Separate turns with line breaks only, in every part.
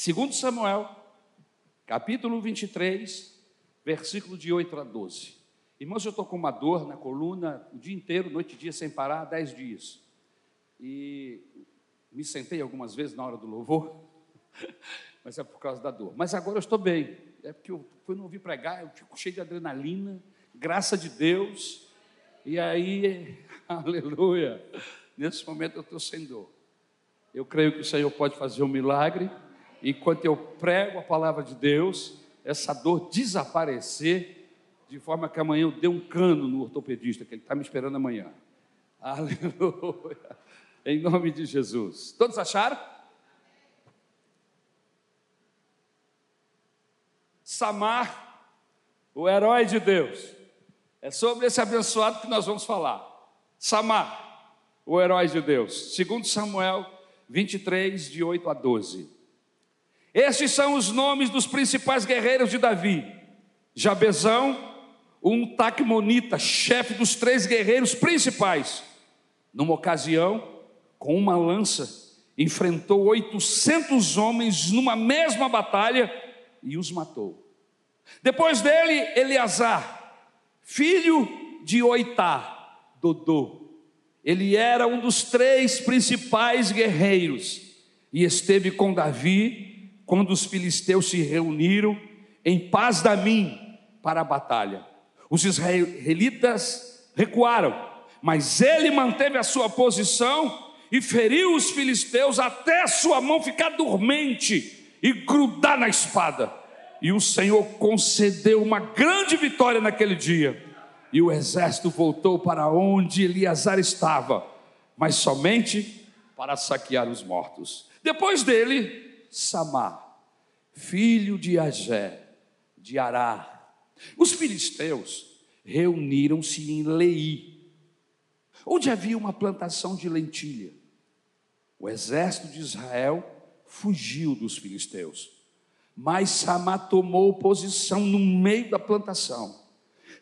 Segundo Samuel, capítulo 23, versículo de 8 a 12. Irmãos, eu estou com uma dor na coluna o dia inteiro, noite e dia, sem parar, dez dias. E me sentei algumas vezes na hora do louvor, mas é por causa da dor. Mas agora eu estou bem, é porque eu fui não ouvir pregar, eu fico cheio de adrenalina, graça de Deus, e aí, aleluia, nesse momento eu estou sem dor. Eu creio que o Senhor pode fazer um milagre, enquanto eu prego a palavra de Deus, essa dor desaparecer, de forma que amanhã eu dê um cano no ortopedista, que ele está me esperando amanhã. Aleluia. Em nome de Jesus. Todos acharam? Samar, o herói de Deus. É sobre esse abençoado que nós vamos falar. Samar, o herói de Deus. Segundo Samuel 23, de 8 a 12. Estes são os nomes dos principais guerreiros de Davi: Jabezão, um Tacmonita, chefe dos três guerreiros principais. Numa ocasião, com uma lança, enfrentou 800 homens numa mesma batalha e os matou. Depois dele, Eleazar, filho de Oitá, Dodô. Ele era um dos três principais guerreiros e esteve com Davi quando os filisteus se reuniram em paz da mim para a batalha. Os israelitas recuaram, mas ele manteve a sua posição e feriu os filisteus até sua mão ficar dormente e grudar na espada. E o Senhor concedeu uma grande vitória naquele dia. E o exército voltou para onde Eliasar estava, mas somente para saquear os mortos. Depois dele, Samar, filho de Agé, de Ará. Os filisteus reuniram-se em Lei, onde havia uma plantação de lentilha. O exército de Israel fugiu dos filisteus, mas Samar tomou posição no meio da plantação,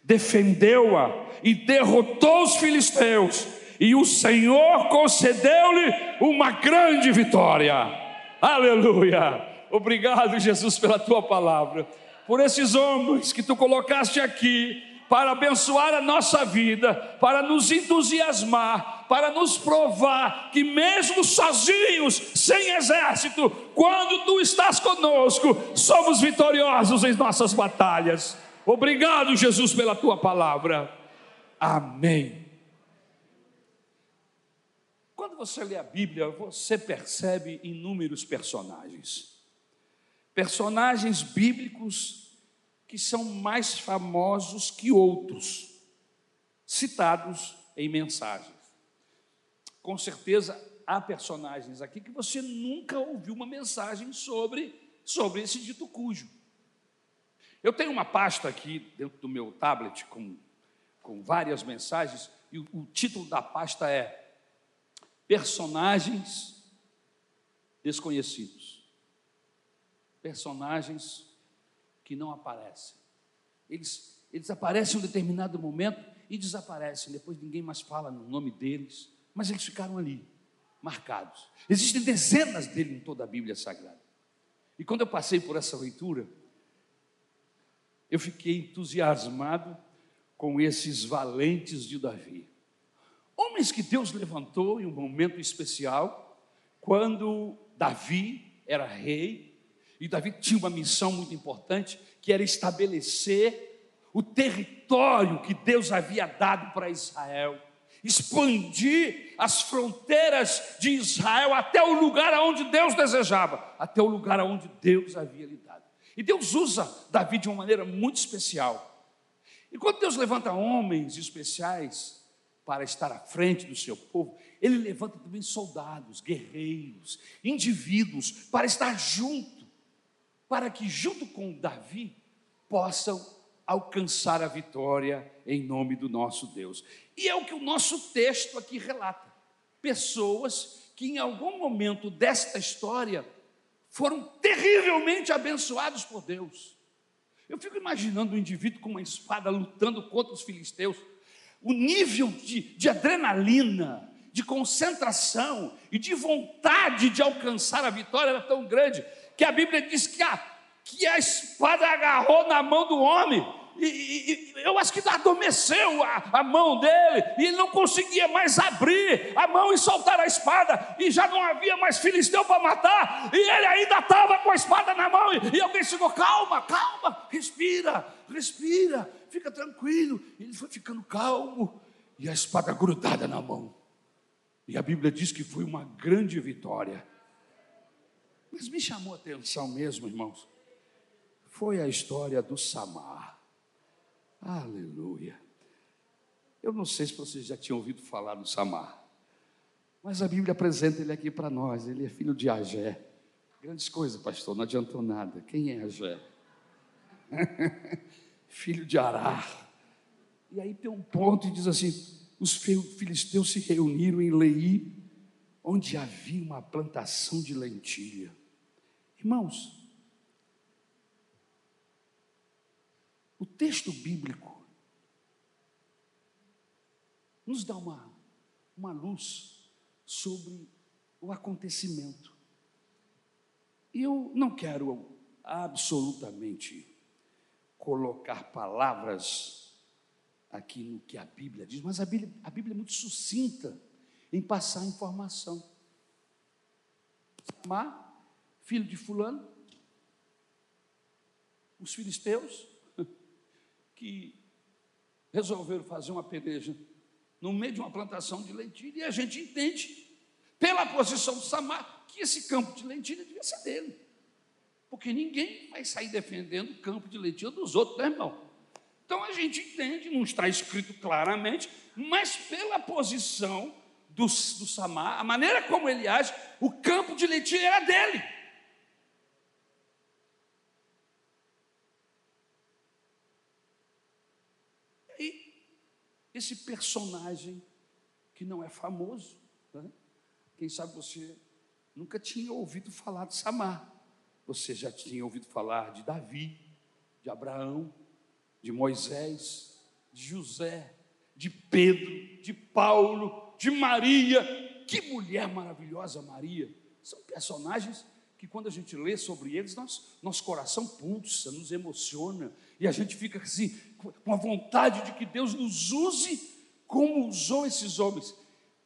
defendeu-a e derrotou os filisteus, e o Senhor concedeu-lhe uma grande vitória. Aleluia! Obrigado, Jesus, pela tua palavra, por esses homens que tu colocaste aqui para abençoar a nossa vida, para nos entusiasmar, para nos provar que, mesmo sozinhos, sem exército, quando tu estás conosco, somos vitoriosos em nossas batalhas. Obrigado, Jesus, pela tua palavra. Amém. Quando você lê a Bíblia, você percebe inúmeros personagens. Personagens bíblicos que são mais famosos que outros, citados em mensagens. Com certeza há personagens aqui que você nunca ouviu uma mensagem sobre, sobre esse dito cujo. Eu tenho uma pasta aqui dentro do meu tablet com, com várias mensagens, e o, o título da pasta é personagens desconhecidos, personagens que não aparecem. Eles, eles aparecem em um determinado momento e desaparecem, depois ninguém mais fala no nome deles, mas eles ficaram ali, marcados. Existem dezenas deles em toda a Bíblia Sagrada. E quando eu passei por essa leitura, eu fiquei entusiasmado com esses valentes de Davi. Homens que Deus levantou em um momento especial, quando Davi era rei, e Davi tinha uma missão muito importante, que era estabelecer o território que Deus havia dado para Israel, expandir as fronteiras de Israel até o lugar aonde Deus desejava, até o lugar aonde Deus havia lhe dado. E Deus usa Davi de uma maneira muito especial. E quando Deus levanta homens especiais, para estar à frente do seu povo, ele levanta também soldados, guerreiros, indivíduos para estar junto, para que junto com Davi possam alcançar a vitória em nome do nosso Deus. E é o que o nosso texto aqui relata. Pessoas que em algum momento desta história foram terrivelmente abençoados por Deus. Eu fico imaginando um indivíduo com uma espada lutando contra os filisteus o nível de, de adrenalina, de concentração e de vontade de alcançar a vitória era tão grande que a Bíblia diz que a, que a espada agarrou na mão do homem. E, e, eu acho que adormeceu a, a, mão dele, e ele não conseguia mais abrir a mão e soltar a espada, e já não havia mais filisteu para matar, e ele ainda estava com a espada na mão, e, e alguém chegou: calma, calma, respira, respira, fica tranquilo. Ele foi ficando calmo, e a espada grudada na mão. E a Bíblia diz que foi uma grande vitória. Mas me chamou a atenção mesmo, irmãos, foi a história do Samar. Aleluia. Eu não sei se vocês já tinham ouvido falar do Samar, mas a Bíblia apresenta ele aqui para nós. Ele é filho de Agé. Grandes coisas, pastor, não adiantou nada. Quem é Agé? filho de Arar. E aí tem um ponto e diz assim: os filisteus se reuniram em Leí, onde havia uma plantação de lentilha. Irmãos, o texto bíblico nos dá uma, uma luz sobre o acontecimento. E eu não quero absolutamente colocar palavras aqui no que a Bíblia diz, mas a Bíblia, a Bíblia é muito sucinta em passar informação. Samar filho de Fulano, os filisteus, que resolveram fazer uma peleja no meio de uma plantação de lentilha, e a gente entende, pela posição de Samar, que esse campo de lentilha devia ser dele. Porque ninguém vai sair defendendo o campo de lentilha dos outros, né, irmão? Então a gente entende, não está escrito claramente, mas pela posição do, do Samar, a maneira como ele age, o campo de lentilha era dele. esse personagem que não é famoso. Né? Quem sabe você nunca tinha ouvido falar de Samar. Você já tinha ouvido falar de Davi, de Abraão, de Moisés, de José, de Pedro, de Paulo, de Maria. Que mulher maravilhosa, Maria! São personagens que quando a gente lê sobre eles, nós, nosso coração pulsa, nos emociona, e a gente fica assim, com a vontade de que Deus nos use como usou esses homens.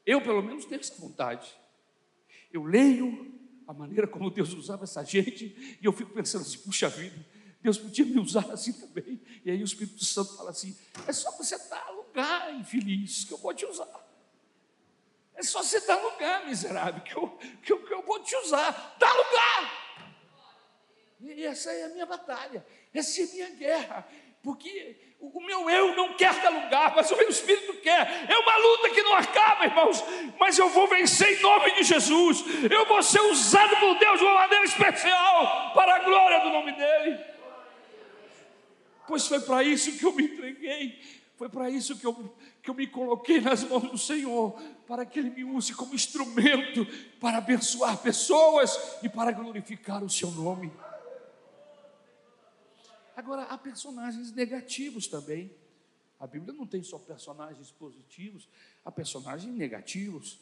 Eu, pelo menos, tenho essa vontade. Eu leio a maneira como Deus usava essa gente, e eu fico pensando assim: puxa vida, Deus podia me usar assim também. E aí o Espírito Santo fala assim: é só você dar lugar, infeliz, que eu vou te usar. É só você dar lugar, miserável, que eu, que eu, que eu vou te usar. Dá lugar! E essa é a minha batalha, essa é a minha guerra, porque o meu eu não quer dar lugar, mas o meu espírito quer. É uma luta que não acaba, irmãos, mas eu vou vencer em nome de Jesus. Eu vou ser usado por Deus de uma maneira especial para a glória do nome dEle. Pois foi para isso que eu me entreguei, foi para isso que eu que eu me coloquei nas mãos do Senhor, para que Ele me use como instrumento para abençoar pessoas e para glorificar o Seu nome. Agora, há personagens negativos também. A Bíblia não tem só personagens positivos, há personagens negativos.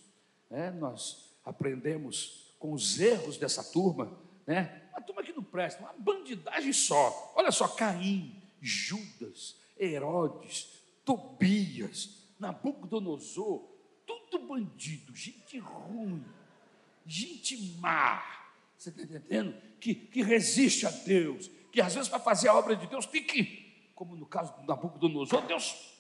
Né? Nós aprendemos com os erros dessa turma, né? uma turma que não presta, uma bandidagem só. Olha só, Caim, Judas, Herodes, Tobias, Nabucodonosor, tudo bandido, gente ruim, gente má, você está entendendo? Que, que resiste a Deus, que às vezes para fazer a obra de Deus tem que, como no caso do Nabucodonosor, Deus.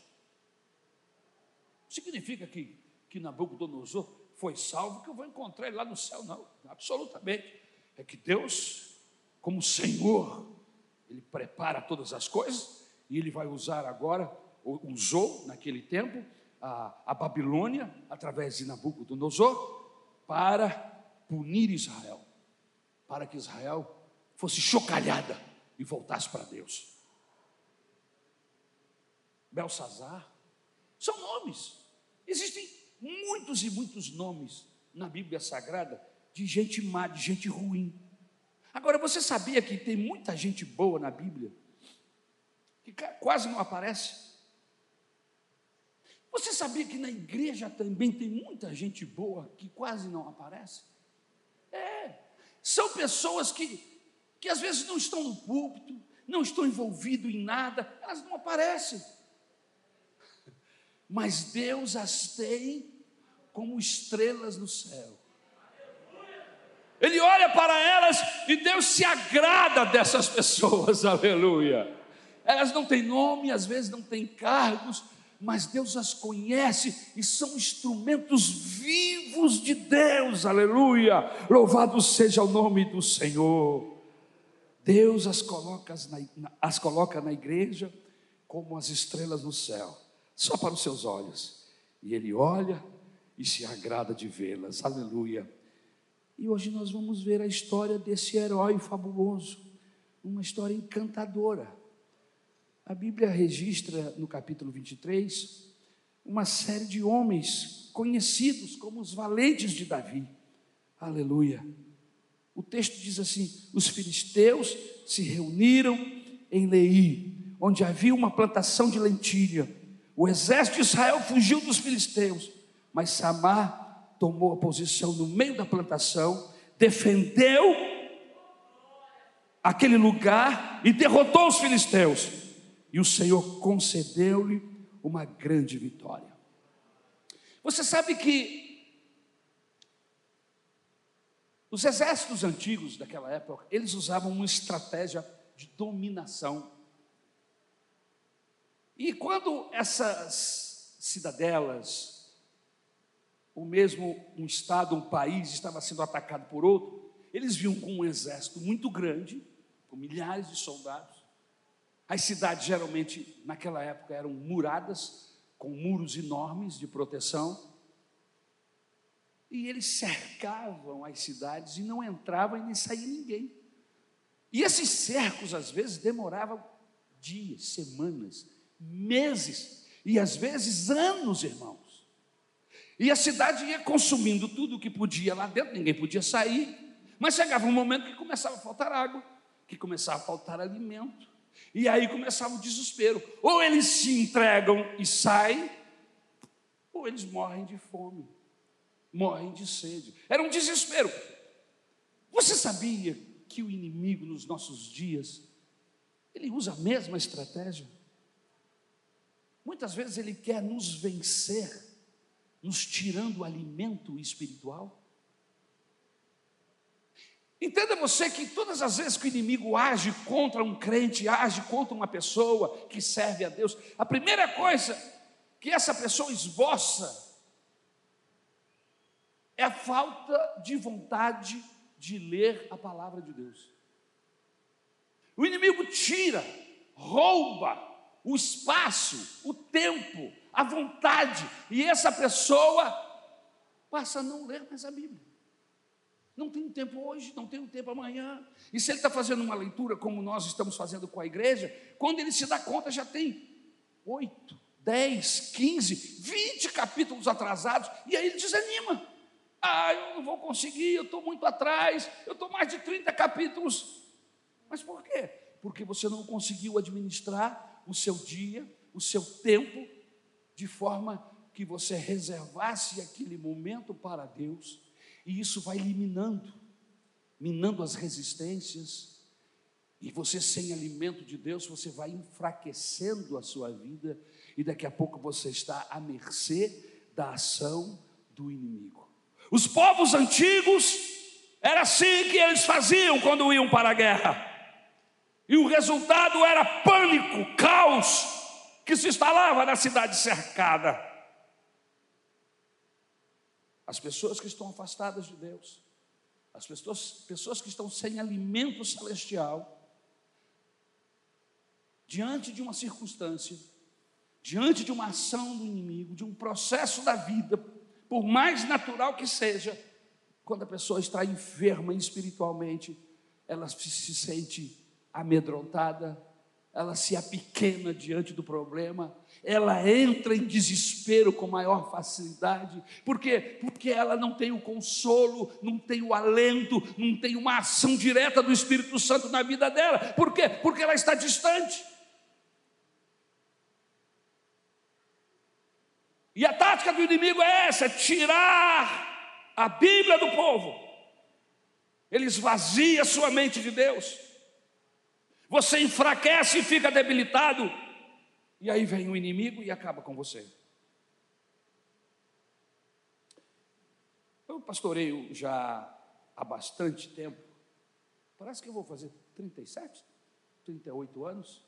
Significa que, que Nabucodonosor foi salvo, que eu vou encontrar ele lá no céu, não, absolutamente. É que Deus, como Senhor, Ele prepara todas as coisas e Ele vai usar agora usou naquele tempo a, a Babilônia, através de Nabucodonosor, para punir Israel, para que Israel fosse chocalhada e voltasse para Deus. Belsazar, são nomes. Existem muitos e muitos nomes na Bíblia Sagrada de gente má, de gente ruim. Agora, você sabia que tem muita gente boa na Bíblia que quase não aparece? Você sabia que na igreja também tem muita gente boa que quase não aparece? É, são pessoas que que às vezes não estão no púlpito, não estão envolvidos em nada, elas não aparecem. Mas Deus as tem como estrelas no céu. Ele olha para elas e Deus se agrada dessas pessoas, aleluia. Elas não têm nome, às vezes não têm cargos, mas Deus as conhece e são instrumentos vivos de Deus, aleluia. Louvado seja o nome do Senhor. Deus as coloca na, as coloca na igreja como as estrelas no céu, só para os seus olhos. E Ele olha e se agrada de vê-las, aleluia. E hoje nós vamos ver a história desse herói fabuloso, uma história encantadora. A Bíblia registra no capítulo 23 uma série de homens conhecidos como os valentes de Davi. Aleluia. O texto diz assim: os filisteus se reuniram em Leí, onde havia uma plantação de lentilha. O exército de Israel fugiu dos filisteus, mas Samar tomou a posição no meio da plantação, defendeu aquele lugar e derrotou os filisteus e o Senhor concedeu-lhe uma grande vitória. Você sabe que os exércitos antigos daquela época, eles usavam uma estratégia de dominação. E quando essas cidadelas, ou mesmo um estado, um país estava sendo atacado por outro, eles viam com um exército muito grande, com milhares de soldados, as cidades geralmente naquela época eram muradas, com muros enormes de proteção. E eles cercavam as cidades e não entrava e nem saía ninguém. E esses cercos às vezes demoravam dias, semanas, meses e às vezes anos, irmãos. E a cidade ia consumindo tudo o que podia lá dentro, ninguém podia sair, mas chegava um momento que começava a faltar água, que começava a faltar alimento. E aí começava o desespero. Ou eles se entregam e saem, ou eles morrem de fome, morrem de sede. Era um desespero. Você sabia que o inimigo nos nossos dias, ele usa a mesma estratégia? Muitas vezes ele quer nos vencer, nos tirando o alimento espiritual. Entenda você que todas as vezes que o inimigo age contra um crente, age contra uma pessoa que serve a Deus, a primeira coisa que essa pessoa esboça é a falta de vontade de ler a palavra de Deus. O inimigo tira, rouba o espaço, o tempo, a vontade, e essa pessoa passa a não ler mais a Bíblia. Não tenho tempo hoje, não tenho tempo amanhã. E se ele está fazendo uma leitura como nós estamos fazendo com a igreja, quando ele se dá conta, já tem oito, dez, quinze, vinte capítulos atrasados, e aí ele desanima. Ah, eu não vou conseguir, eu estou muito atrás, eu estou mais de 30 capítulos. Mas por quê? Porque você não conseguiu administrar o seu dia, o seu tempo, de forma que você reservasse aquele momento para Deus e isso vai eliminando, minando as resistências. E você, sem alimento de Deus, você vai enfraquecendo a sua vida, e daqui a pouco você está à mercê da ação do inimigo. Os povos antigos, era assim que eles faziam quando iam para a guerra, e o resultado era pânico, caos, que se instalava na cidade cercada. As pessoas que estão afastadas de Deus, as pessoas, pessoas que estão sem alimento celestial, diante de uma circunstância, diante de uma ação do inimigo, de um processo da vida, por mais natural que seja, quando a pessoa está enferma espiritualmente, ela se sente amedrontada, ela se apequena diante do problema, ela entra em desespero com maior facilidade. Por quê? Porque ela não tem o consolo, não tem o alento, não tem uma ação direta do Espírito Santo na vida dela. Por quê? Porque ela está distante. E a tática do inimigo é essa: é tirar a Bíblia do povo, ele esvazia sua mente de Deus. Você enfraquece e fica debilitado, e aí vem o inimigo e acaba com você. Eu pastoreio já há bastante tempo, parece que eu vou fazer 37, 38 anos.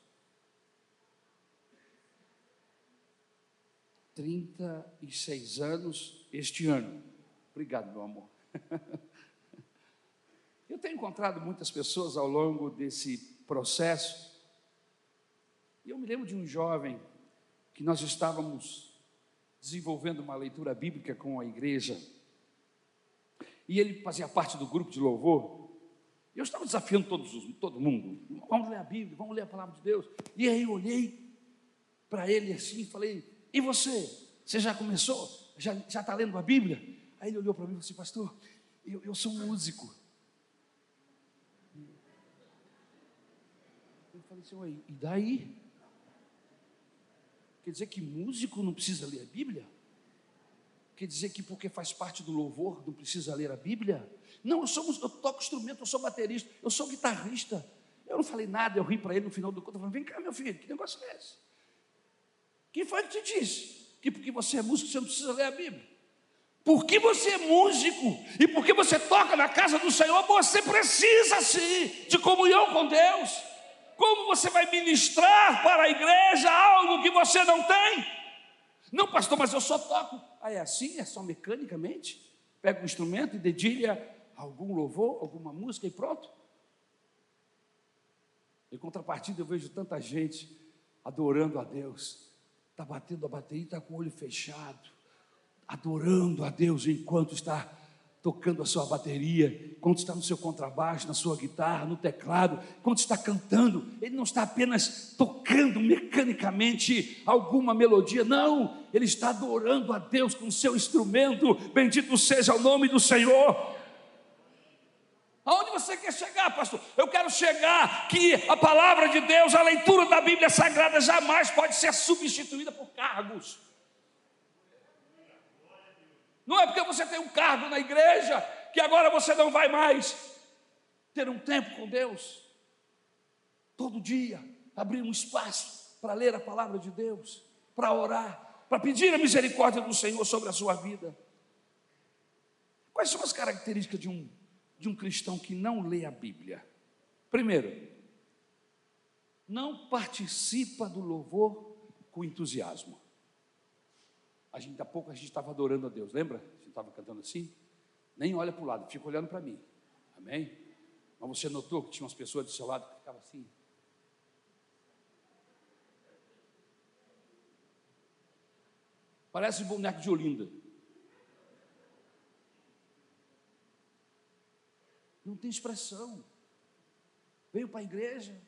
36 anos este ano. Obrigado, meu amor. Eu tenho encontrado muitas pessoas ao longo desse processo. E eu me lembro de um jovem que nós estávamos desenvolvendo uma leitura bíblica com a igreja. E ele fazia parte do grupo de louvor. Eu estava desafiando todos, todo mundo. Vamos ler a Bíblia, vamos ler a palavra de Deus. E aí eu olhei para ele assim e falei: E você? Você já começou? Já está lendo a Bíblia? Aí ele olhou para mim e falou assim: Pastor, eu, eu sou músico. Eu falei assim: E daí? Quer dizer que músico não precisa ler a Bíblia? Quer dizer que porque faz parte do louvor não precisa ler a Bíblia? Não, eu, sou, eu toco instrumento, eu sou baterista, eu sou guitarrista. Eu não falei nada, eu ri para ele no final do conto. Eu falei, vem cá, meu filho, que negócio é esse? Quem foi que te disse que porque você é músico você não precisa ler a Bíblia? Porque você é músico e porque você toca na casa do Senhor, você precisa sim de comunhão com Deus. Como você vai ministrar para a igreja algo que você não tem? Não, pastor, mas eu só toco. Ah, é assim? É só mecanicamente? Pega um instrumento e dedilha algum louvor, alguma música e pronto. Em contrapartida, eu vejo tanta gente adorando a Deus, está batendo a bateria, está com o olho fechado, adorando a Deus enquanto está tocando a sua bateria, enquanto está no seu contrabaixo, na sua guitarra, no teclado, enquanto está cantando, ele não está apenas tocando mecanicamente alguma melodia, não, ele está adorando a Deus com o seu instrumento, bendito seja o nome do Senhor. Você quer chegar, pastor? Eu quero chegar que a palavra de Deus, a leitura da Bíblia Sagrada jamais pode ser substituída por cargos. Não é porque você tem um cargo na igreja que agora você não vai mais ter um tempo com Deus. Todo dia, abrir um espaço para ler a palavra de Deus, para orar, para pedir a misericórdia do Senhor sobre a sua vida. Quais são as características de um de um cristão que não lê a Bíblia? Primeiro, não participa do louvor com entusiasmo. A gente, há pouco a gente estava adorando a Deus, lembra? A gente estava cantando assim? Nem olha para o lado, fica olhando para mim. Amém? Mas você notou que tinha umas pessoas do seu lado que ficavam assim? Parece boneco de Olinda. Não tem expressão. Veio para a igreja,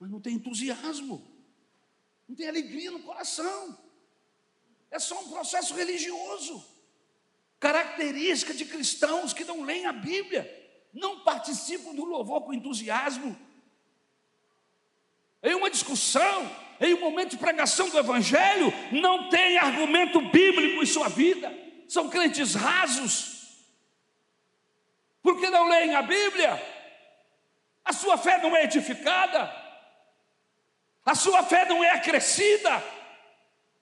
mas não tem entusiasmo, não tem alegria no coração. É só um processo religioso. Característica de cristãos que não leem a Bíblia, não participam do louvor com entusiasmo. Em uma discussão, em um momento de pregação do Evangelho, não tem argumento bíblico em sua vida, são crentes rasos porque não leem a Bíblia, a sua fé não é edificada, a sua fé não é acrescida,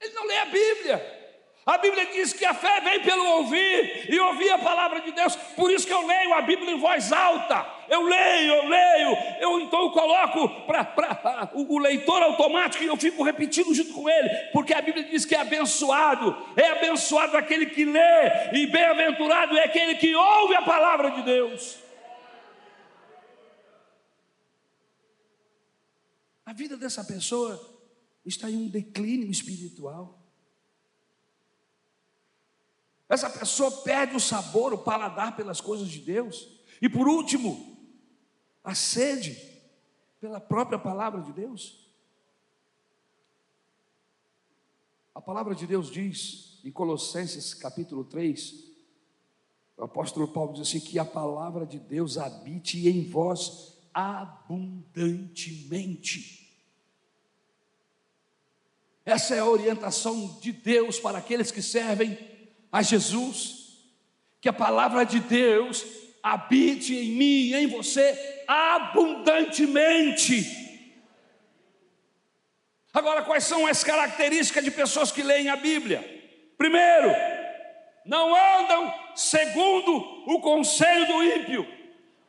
ele não lê a Bíblia. A Bíblia diz que a fé vem pelo ouvir e ouvir a palavra de Deus. Por isso que eu leio a Bíblia em voz alta. Eu leio, eu leio. Eu então coloco para o, o leitor automático e eu fico repetindo junto com ele, porque a Bíblia diz que é abençoado. É abençoado aquele que lê e bem-aventurado é aquele que ouve a palavra de Deus. A vida dessa pessoa está em um declínio espiritual. Essa pessoa perde o sabor, o paladar pelas coisas de Deus. E por último, a sede pela própria palavra de Deus. A palavra de Deus diz em Colossenses capítulo 3, o apóstolo Paulo diz assim: que a palavra de Deus habite em vós abundantemente. Essa é a orientação de Deus para aqueles que servem a Jesus, que a palavra de Deus habite em mim e em você abundantemente. Agora, quais são as características de pessoas que leem a Bíblia? Primeiro, não andam segundo o conselho do ímpio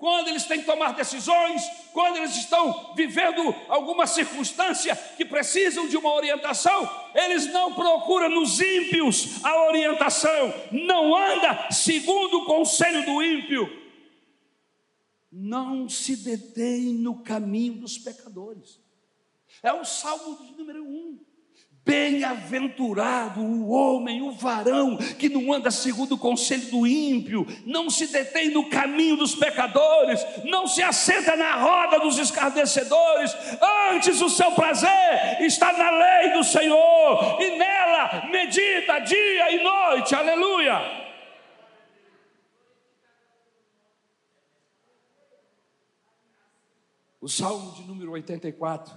quando eles têm que tomar decisões, quando eles estão vivendo alguma circunstância que precisam de uma orientação, eles não procuram nos ímpios a orientação, não anda segundo o conselho do ímpio, não se detém no caminho dos pecadores. É o salmo de número um. Bem-aventurado o homem, o varão, que não anda segundo o conselho do ímpio, não se detém no caminho dos pecadores, não se assenta na roda dos escarnecedores, antes o seu prazer está na lei do Senhor, e nela medita dia e noite, aleluia. O salmo de número 84,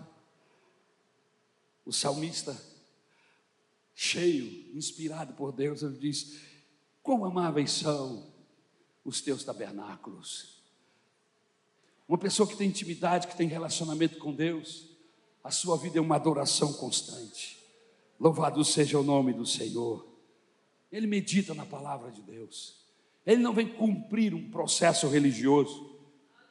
o salmista cheio, inspirado por Deus, ele diz: Quão amáveis são os teus tabernáculos. Uma pessoa que tem intimidade, que tem relacionamento com Deus, a sua vida é uma adoração constante. Louvado seja o nome do Senhor. Ele medita na palavra de Deus. Ele não vem cumprir um processo religioso.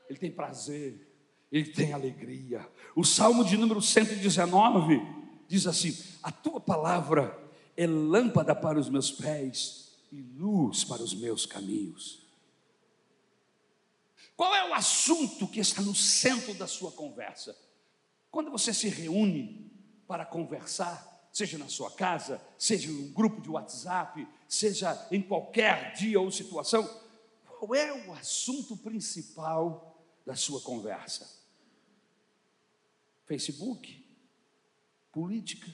Ele tem prazer, ele tem alegria. O Salmo de número 119 diz assim: A tua palavra é lâmpada para os meus pés e luz para os meus caminhos. Qual é o assunto que está no centro da sua conversa? Quando você se reúne para conversar, seja na sua casa, seja em um grupo de WhatsApp, seja em qualquer dia ou situação, qual é o assunto principal da sua conversa? Facebook? Política,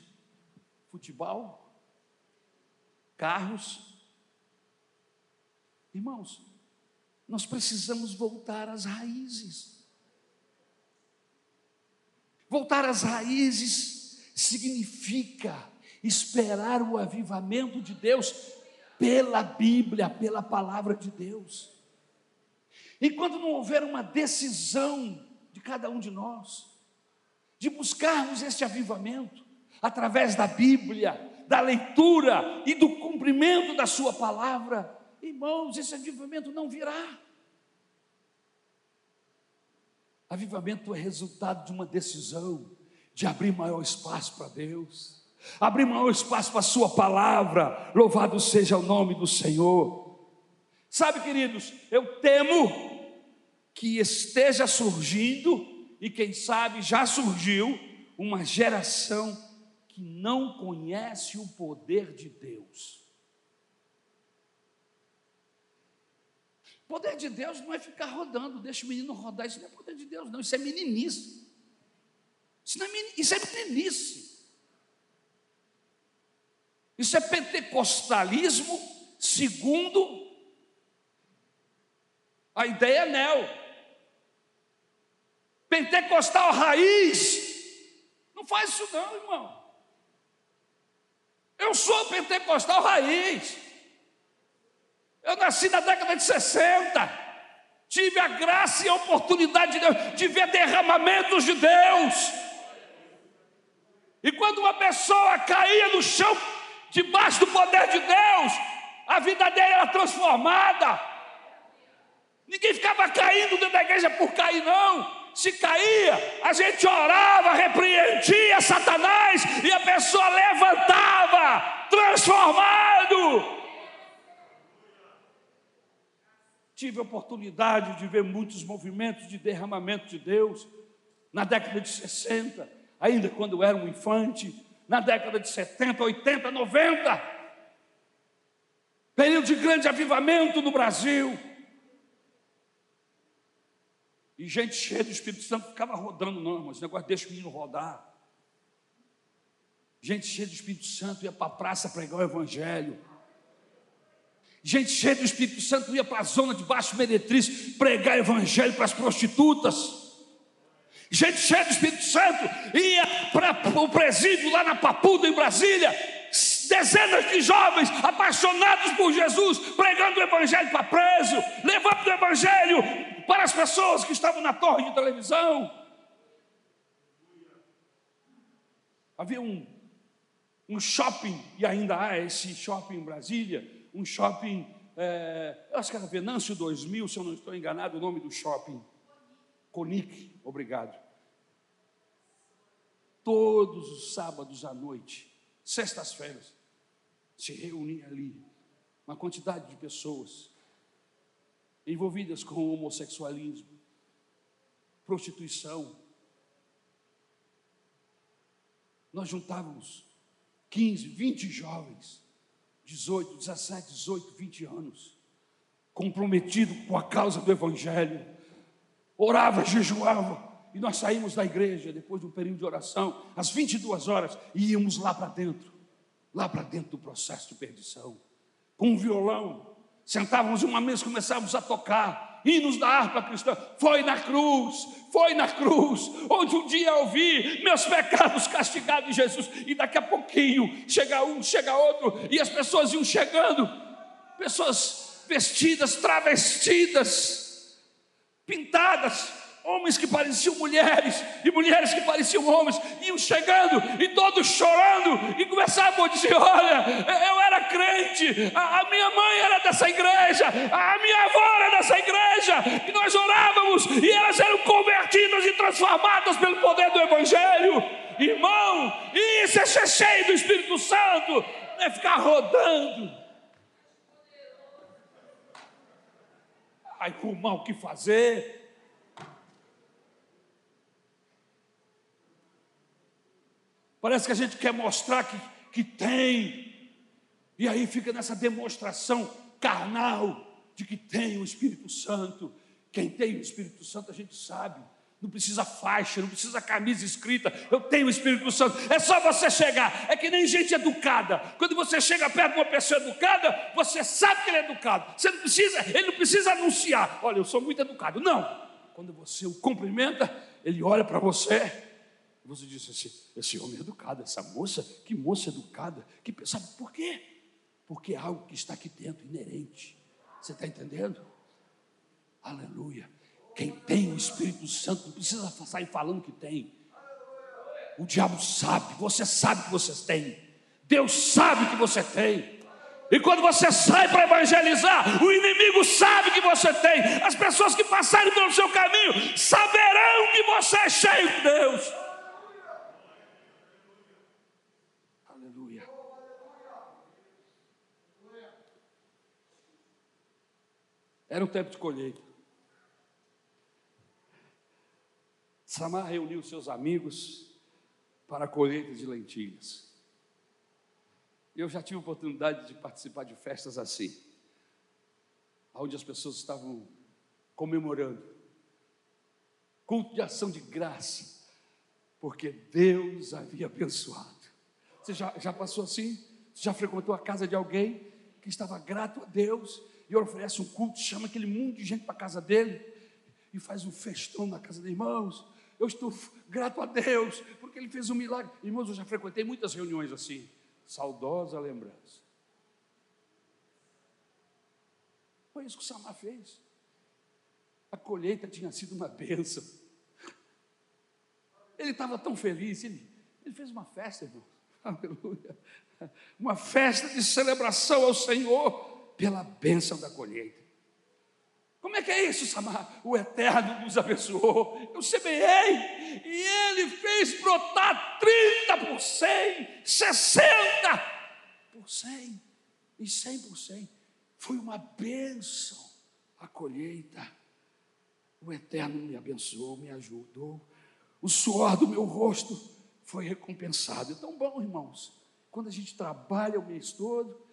futebol, carros. Irmãos, nós precisamos voltar às raízes. Voltar às raízes significa esperar o avivamento de Deus pela Bíblia, pela palavra de Deus. Enquanto não houver uma decisão de cada um de nós, de buscarmos este avivamento através da Bíblia, da leitura e do cumprimento da Sua palavra, irmãos, esse avivamento não virá. Avivamento é resultado de uma decisão de abrir maior espaço para Deus, abrir maior espaço para a Sua palavra. Louvado seja o nome do Senhor. Sabe, queridos, eu temo que esteja surgindo e quem sabe já surgiu uma geração que não conhece o poder de Deus. Poder de Deus não é ficar rodando, deixa o menino rodar, isso não é poder de Deus, não, isso é meninice. Isso, é, isso é meninice. Isso é pentecostalismo segundo a ideia neo. Pentecostal raiz. Não faz isso não, irmão. Eu sou pentecostal raiz. Eu nasci na década de 60. Tive a graça e a oportunidade de, Deus, de ver derramamentos de Deus. E quando uma pessoa caía no chão, debaixo do poder de Deus, a vida dela era transformada. Ninguém ficava caindo dentro da igreja por cair, não se caía, a gente orava, repreendia Satanás e a pessoa levantava, transformado. Tive a oportunidade de ver muitos movimentos de derramamento de Deus na década de 60, ainda quando eu era um infante, na década de 70, 80, 90. Período de grande avivamento no Brasil. E gente cheia do Espírito Santo ficava rodando, não, irmão, esse negócio deixa o menino rodar. Gente cheia do Espírito Santo ia para a praça pregar o Evangelho. Gente cheia do Espírito Santo ia para a zona de baixo meretriz pregar Evangelho para as prostitutas. Gente cheia do Espírito Santo ia para o presídio lá na Papuda, em Brasília, dezenas de jovens apaixonados por Jesus, pregando o Evangelho para preso, levando o Evangelho para as pessoas que estavam na torre de televisão. Havia um, um shopping, e ainda há esse shopping em Brasília, um shopping, é, eu acho que era Venâncio 2000, se eu não estou enganado, o nome do shopping. Conic, obrigado. Todos os sábados à noite, sextas-feiras, se reunia ali uma quantidade de pessoas envolvidas com homossexualismo, prostituição. Nós juntávamos 15, 20 jovens, 18, 17, 18, 20 anos, comprometidos com a causa do Evangelho, orava, jejuava, e nós saímos da igreja depois de um período de oração, às 22 horas, e íamos lá para dentro, lá para dentro do processo de perdição, com um violão, sentávamos em uma mesa começávamos a tocar hinos da harpa cristã. Foi na cruz, foi na cruz, onde um dia eu vi meus pecados castigados em Jesus, e daqui a pouquinho chega um, chega outro, e as pessoas iam chegando, pessoas vestidas, travestidas, pintadas, homens que pareciam mulheres e mulheres que pareciam homens, iam chegando e todos chorando e começavam a dizer: Olha, eu era crente, a, a, minha mãe era dessa igreja, a minha avó era dessa igreja, e nós orávamos e elas eram convertidas e transformadas pelo poder do Evangelho. Irmão, isso é ser cheio do Espírito Santo, não é ficar rodando. Arrumar o que fazer, Parece que a gente quer mostrar que, que tem. E aí fica nessa demonstração carnal de que tem o Espírito Santo. Quem tem o Espírito Santo a gente sabe. Não precisa faixa, não precisa camisa escrita. Eu tenho o Espírito Santo. É só você chegar. É que nem gente educada. Quando você chega perto de uma pessoa educada, você sabe que ele é educado. Você não precisa, ele não precisa anunciar. Olha, eu sou muito educado. Não. Quando você o cumprimenta, ele olha para você você disse assim: esse homem é educado, essa moça, que moça educada. Que, sabe por quê? Porque é algo que está aqui dentro, inerente. Você está entendendo? Aleluia. Quem tem o Espírito Santo não precisa sair falando que tem. O diabo sabe, você sabe que você tem. Deus sabe que você tem. E quando você sai para evangelizar, o inimigo sabe que você tem. As pessoas que passarem pelo seu caminho saberão que você é cheio de Deus. Era um tempo de colheita. Samar reuniu seus amigos para a colheita de lentilhas. Eu já tive oportunidade de participar de festas assim, onde as pessoas estavam comemorando culto de ação de graça, porque Deus havia abençoado. Você já, já passou assim? Você já frequentou a casa de alguém que estava grato a Deus e oferece um culto, chama aquele mundo de gente para a casa dele e faz um festão na casa de irmãos. Eu estou grato a Deus, porque Ele fez um milagre. Irmãos, eu já frequentei muitas reuniões assim. Saudosa lembrança. Foi isso que o Samar fez. A colheita tinha sido uma bênção. Ele estava tão feliz, ele, ele fez uma festa, irmão. Aleluia. Uma festa de celebração ao Senhor pela bênção da colheita. Como é que é isso, Samar? O Eterno nos abençoou. Eu semeei e Ele fez brotar 30 por 100, 60 por 100 e 100 por 100. Foi uma bênção a colheita. O Eterno me abençoou, me ajudou. O suor do meu rosto foi recompensado. É tão bom, irmãos, quando a gente trabalha o mês todo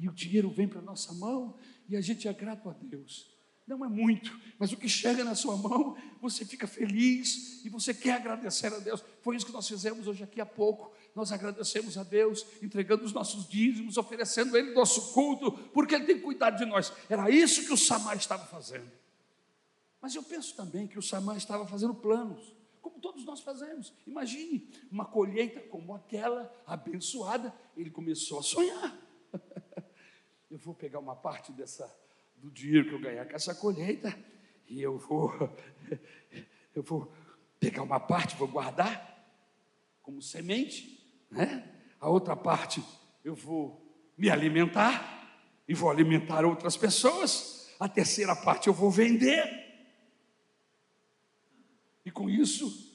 e o dinheiro vem para a nossa mão e a gente é grato a Deus. Não é muito, mas o que chega na sua mão, você fica feliz e você quer agradecer a Deus. Foi isso que nós fizemos hoje aqui há pouco. Nós agradecemos a Deus, entregando os nossos dízimos, oferecendo Ele nosso culto, porque Ele tem cuidado de nós. Era isso que o Samar estava fazendo. Mas eu penso também que o Samar estava fazendo planos. como todos nós fazemos. Imagine uma colheita como aquela, abençoada. Ele começou a sonhar. Eu vou pegar uma parte dessa, do dinheiro que eu ganhar com essa colheita e eu vou, eu vou pegar uma parte, vou guardar como semente, né? A outra parte eu vou me alimentar e vou alimentar outras pessoas. A terceira parte eu vou vender. E com isso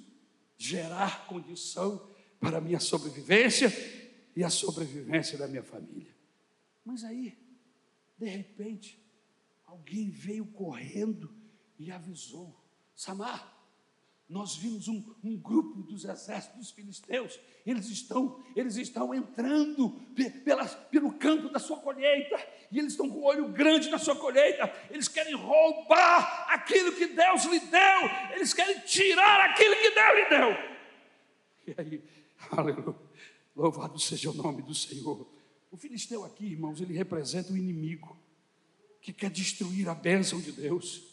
gerar condição para a minha sobrevivência e a sobrevivência da minha família. Mas aí, de repente, alguém veio correndo e avisou: Samar, nós vimos um, um, grupo dos exércitos dos filisteus, eles estão, eles estão entrando pela, pelo campo da sua colheita, e eles estão com o olho grande na sua colheita, eles querem roubar aquilo que Deus lhe deu, eles querem tirar aquilo que Deus lhe deu. E aí, aleluia, louvado seja o nome do Senhor. O filisteu aqui, irmãos, ele representa o inimigo que quer destruir a bênção de Deus,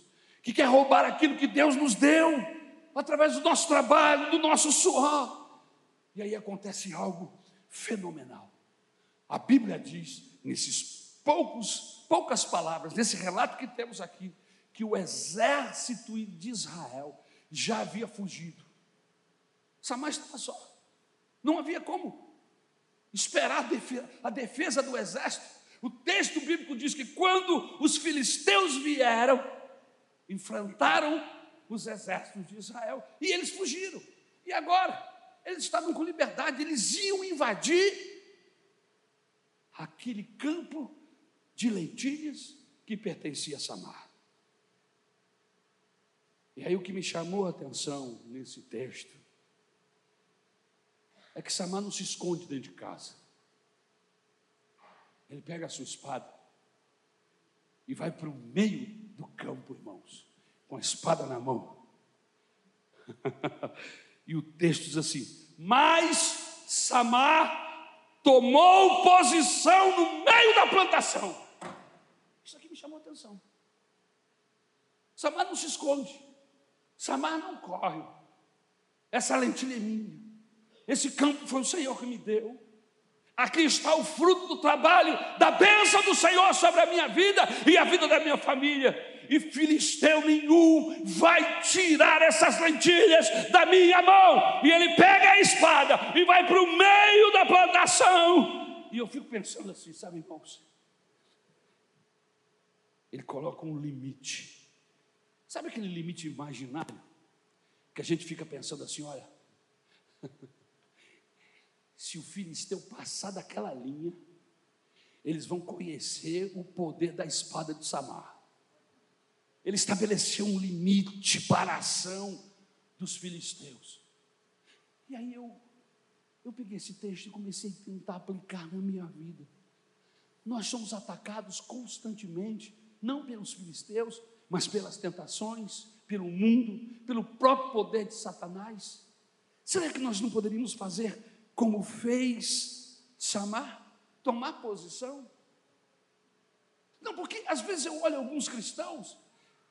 que quer roubar aquilo que Deus nos deu através do nosso trabalho, do nosso suor. E aí acontece algo fenomenal. A Bíblia diz, nesses poucos, poucas palavras, nesse relato que temos aqui, que o exército de Israel já havia fugido. Samar estava só. Não havia como esperar a defesa do exército. O texto bíblico diz que quando os filisteus vieram, enfrentaram os exércitos de Israel e eles fugiram. E agora? Eles estavam com liberdade, eles iam invadir aquele campo de lentilhas que pertencia a Samar. E aí o que me chamou a atenção nesse texto é que Samar não se esconde dentro de casa. Ele pega a sua espada e vai para o meio do campo, irmãos com a espada na mão. e o texto diz assim: Mas Samar tomou posição no meio da plantação. Isso aqui me chamou a atenção. Samar não se esconde, Samar não corre. Essa lentilha é minha. Esse campo foi o Senhor que me deu. Aqui está o fruto do trabalho, da bênção do Senhor sobre a minha vida e a vida da minha família e filisteu nenhum vai tirar essas lentilhas da minha mão. E ele pega a espada e vai para o meio da plantação. E eu fico pensando assim, sabe, irmãos? Ele coloca um limite. Sabe aquele limite imaginário? Que a gente fica pensando assim: olha, se o filisteu passar daquela linha, eles vão conhecer o poder da espada de Samar. Ele estabeleceu um limite para a ação dos filisteus. E aí eu, eu peguei esse texto e comecei a tentar aplicar na minha vida. Nós somos atacados constantemente, não pelos filisteus, mas pelas tentações, pelo mundo, pelo próprio poder de Satanás. Será que nós não poderíamos fazer como fez Samar? Tomar posição? Não, porque às vezes eu olho alguns cristãos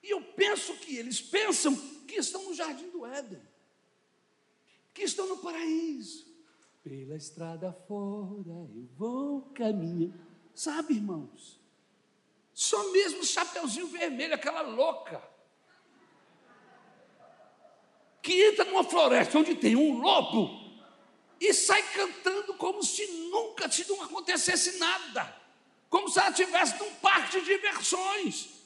e eu penso que eles pensam que estão no jardim do Éden, que estão no paraíso. Pela estrada fora eu vou caminhar. Sabe, irmãos? Só mesmo Chapeuzinho Vermelho, aquela louca, que entra numa floresta onde tem um lobo e sai cantando como se nunca se não acontecesse nada, como se ela estivesse num parque de diversões.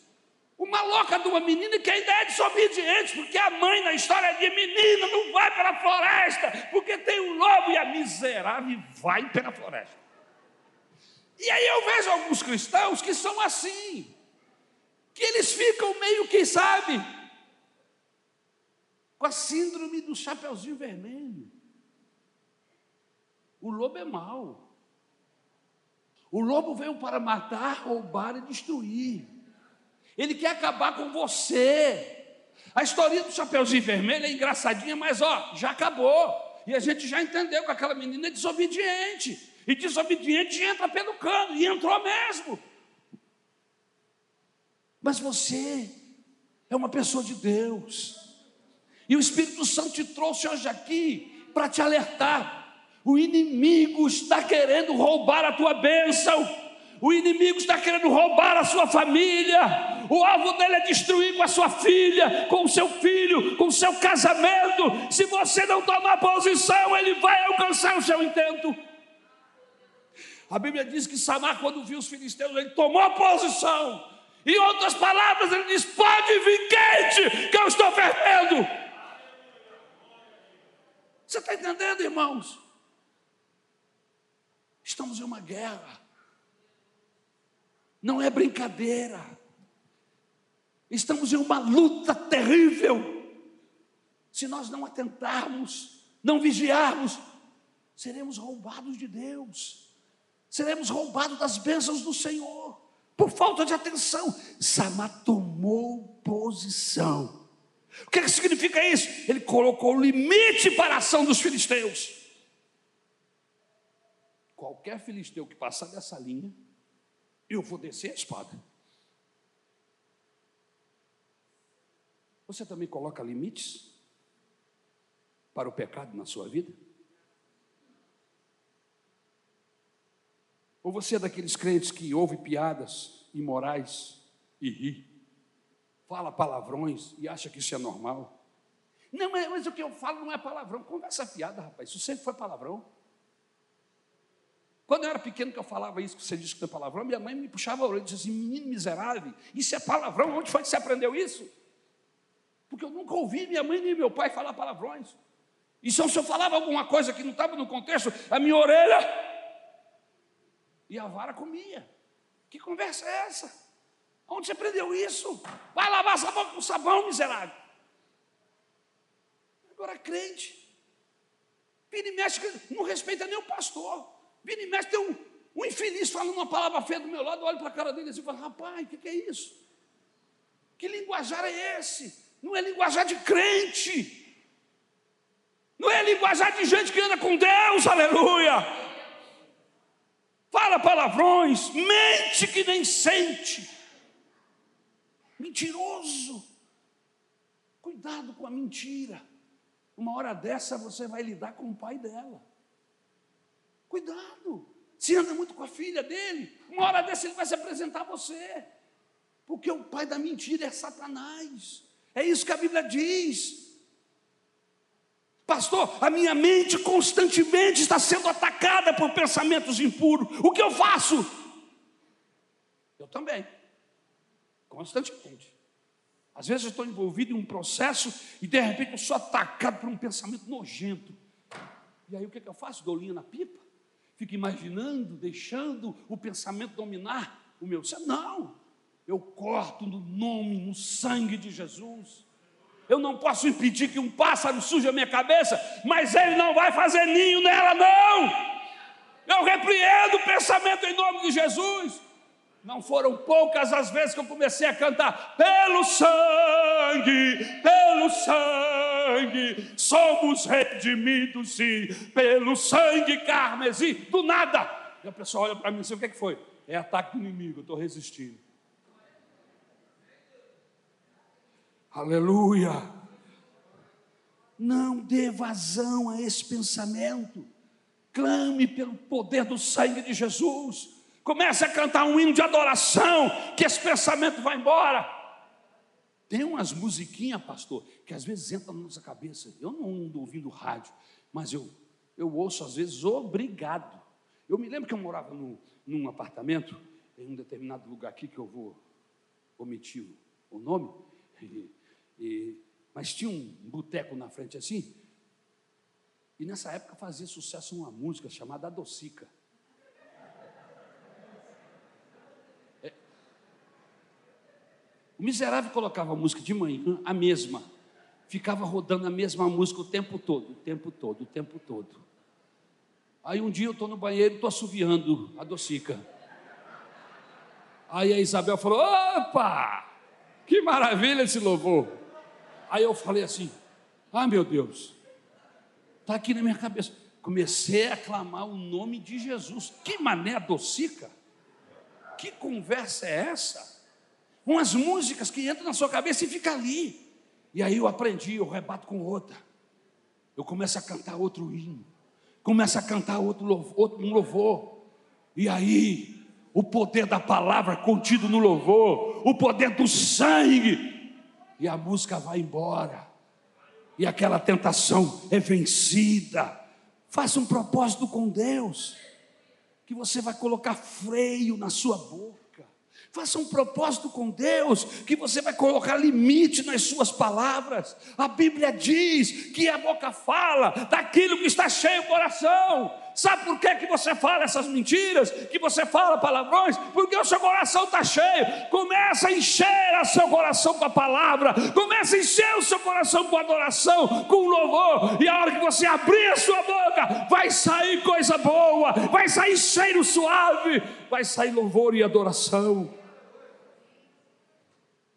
Uma louca de uma menina que ainda é desobediente, porque a mãe na história de menina não vai para a floresta, porque tem um lobo e a miserável vai para a floresta. E aí eu vejo alguns cristãos que são assim, que eles ficam meio que, sabe, com a síndrome do chapeuzinho vermelho. O lobo é mau. O lobo veio para matar, roubar e destruir. Ele quer acabar com você. A história do Chapeuzinho Vermelho é engraçadinha, mas ó, já acabou. E a gente já entendeu que aquela menina é desobediente. E desobediente entra pelo cano, e entrou mesmo. Mas você é uma pessoa de Deus. E o Espírito Santo te trouxe hoje aqui para te alertar. O inimigo está querendo roubar a tua bênção. O inimigo está querendo roubar a sua família. O alvo dele é destruir com a sua filha, com o seu filho, com o seu casamento. Se você não tomar posição, ele vai alcançar o seu intento. A Bíblia diz que Samar, quando viu os filisteus, ele tomou posição. Em outras palavras, ele diz: Pode vir quente, que eu estou fervendo. Você está entendendo, irmãos? Estamos em uma guerra. Não é brincadeira. Estamos em uma luta terrível. Se nós não atentarmos, não vigiarmos, seremos roubados de Deus. Seremos roubados das bênçãos do Senhor. Por falta de atenção. Samá tomou posição. O que, é que significa isso? Ele colocou limite para a ação dos filisteus. Qualquer filisteu que passar dessa linha, eu vou descer a espada. Você também coloca limites para o pecado na sua vida? Ou você é daqueles crentes que ouve piadas imorais e ri, fala palavrões e acha que isso é normal? Não, mas o que eu falo não é palavrão, conversa fiada, rapaz, isso sempre foi palavrão. Quando eu era pequeno que eu falava isso, que você disse que é palavrão, minha mãe me puxava a orelha e dizia assim, menino miserável, isso é palavrão, onde foi que você aprendeu isso? Porque eu nunca ouvi minha mãe nem meu pai falar palavrões. E se eu falava alguma coisa que não estava no contexto, a minha orelha e a vara comia. Que conversa é essa? Onde você aprendeu isso? Vai lavar essa boca com sabão, miserável. Agora crente, vira e mexe, não respeita nem o pastor. Vira e mexe, tem um, um infeliz falando uma palavra feia do meu lado, eu olho para a cara dele assim e falo, rapaz, o que, que é isso? Que linguajar é esse? Não é linguajar de crente. Não é linguajar de gente que anda com Deus, aleluia. Fala palavrões, mente que nem sente. Mentiroso. Cuidado com a mentira. Uma hora dessa você vai lidar com o pai dela. Cuidado. Se anda muito com a filha dele, uma hora dessa ele vai se apresentar a você. Porque o pai da mentira é Satanás. É isso que a Bíblia diz. Pastor, a minha mente constantemente está sendo atacada por pensamentos impuros. O que eu faço? Eu também. Constantemente. Às vezes eu estou envolvido em um processo e de repente eu sou atacado por um pensamento nojento. E aí o que, que eu faço? Dou linha na pipa? Fico imaginando, deixando o pensamento dominar o meu ser. Não, eu corto no nome, no sangue de Jesus. Eu não posso impedir que um pássaro suje a minha cabeça, mas ele não vai fazer ninho nela, não. Eu repreendo o pensamento em nome de Jesus. Não foram poucas as vezes que eu comecei a cantar, pelo sangue, pelo sangue sangue, somos redimidos, sim, pelo sangue carmesim, do nada. E a pessoa olha para mim e diz: o que, é que foi? É ataque do inimigo, estou resistindo. Aleluia. Não dê vazão a esse pensamento. Clame pelo poder do sangue de Jesus. Comece a cantar um hino de adoração, que esse pensamento vai embora. Tem umas musiquinhas, pastor, que às vezes entram na nossa cabeça. Eu não ando ouvindo rádio, mas eu, eu ouço às vezes obrigado. Eu me lembro que eu morava num, num apartamento, em um determinado lugar aqui, que eu vou omitir o, nome, e, e, mas tinha um boteco na frente assim, e nessa época fazia sucesso uma música chamada Adocica. O miserável colocava a música de manhã, a mesma, ficava rodando a mesma música o tempo todo, o tempo todo, o tempo todo. Aí um dia eu estou no banheiro estou assoviando a docica. Aí a Isabel falou: opa, que maravilha esse louvor. Aí eu falei assim: ah, meu Deus, está aqui na minha cabeça. Comecei a clamar o nome de Jesus. Que mané docica? Que conversa é essa? Umas músicas que entram na sua cabeça e fica ali. E aí eu aprendi, eu rebato com outra. Eu começo a cantar outro hino. Começo a cantar outro louvor, um louvor. E aí, o poder da palavra contido no louvor, o poder do sangue, e a música vai embora, e aquela tentação é vencida. Faça um propósito com Deus, que você vai colocar freio na sua boca. Faça um propósito com Deus, que você vai colocar limite nas suas palavras. A Bíblia diz que a boca fala daquilo que está cheio o coração. Sabe por que, que você fala essas mentiras? Que você fala palavrões? Porque o seu coração está cheio. Começa a encher o seu coração com a palavra. Começa a encher o seu coração com adoração, com louvor. E a hora que você abrir a sua boca, vai sair coisa boa, vai sair cheiro suave, vai sair louvor e adoração.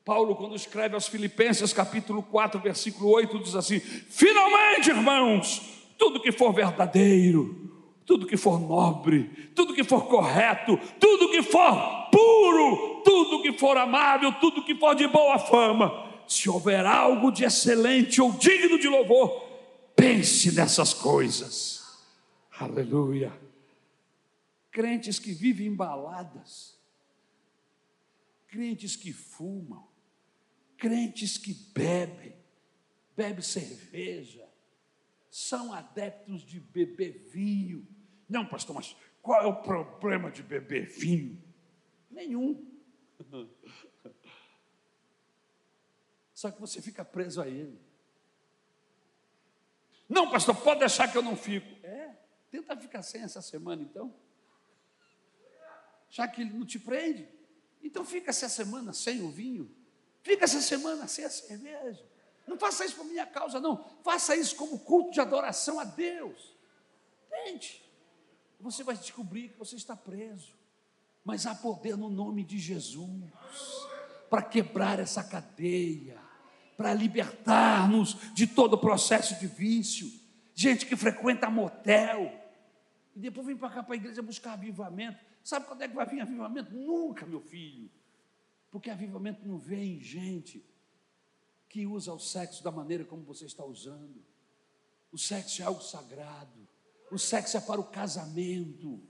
Paulo, quando escreve aos Filipenses, capítulo 4, versículo 8, diz assim: Finalmente, irmãos, tudo que for verdadeiro, tudo que for nobre, tudo que for correto, tudo que for puro, tudo que for amável, tudo que for de boa fama, se houver algo de excelente ou digno de louvor, pense nessas coisas. Aleluia. Crentes que vivem embaladas, crentes que fumam, crentes que bebem, bebem cerveja, são adeptos de beber vinho. Não, pastor, mas qual é o problema de beber vinho? Nenhum. Só que você fica preso a ele. Não, pastor, pode deixar que eu não fico. É, tenta ficar sem essa semana então. Já que ele não te prende. Então fica essa semana sem o vinho. Fica essa semana sem a cerveja. Não faça isso por minha causa, não. Faça isso como culto de adoração a Deus. Entende? Você vai descobrir que você está preso. Mas há poder no nome de Jesus para quebrar essa cadeia, para libertar-nos de todo o processo de vício. Gente que frequenta motel e depois vem para cá para a igreja buscar avivamento. Sabe quando é que vai vir avivamento? Nunca, meu filho. Porque avivamento não vem em gente que usa o sexo da maneira como você está usando. O sexo é algo sagrado. O sexo é para o casamento.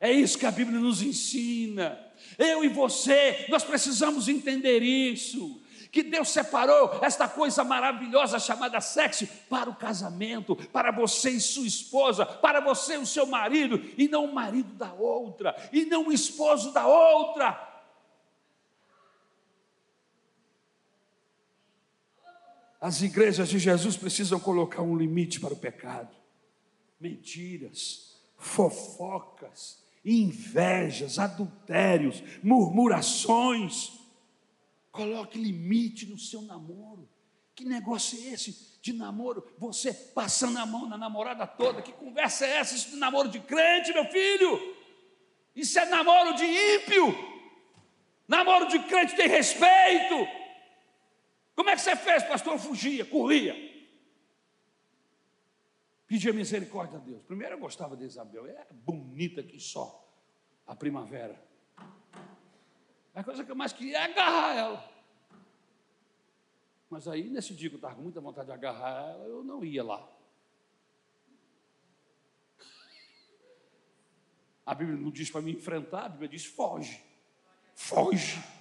É isso que a Bíblia nos ensina. Eu e você, nós precisamos entender isso. Que Deus separou esta coisa maravilhosa chamada sexo para o casamento, para você e sua esposa, para você e o seu marido, e não o marido da outra, e não o esposo da outra. As igrejas de Jesus precisam colocar um limite para o pecado. Mentiras, fofocas, invejas, adultérios, murmurações. Coloque limite no seu namoro. Que negócio é esse de namoro? Você passando a mão na namorada toda. Que conversa é essa? Isso de namoro de crente, meu filho? Isso é namoro de ímpio. Namoro de crente tem respeito. Como é que você fez, pastor? Eu fugia, corria. Pedia misericórdia a Deus. Primeiro eu gostava de Isabel, é bonita que só a primavera. A coisa que eu mais queria é agarrar ela. Mas aí, nesse dia que eu estava com muita vontade de agarrar ela, eu não ia lá. A Bíblia não diz para me enfrentar, a Bíblia diz foge. Foge.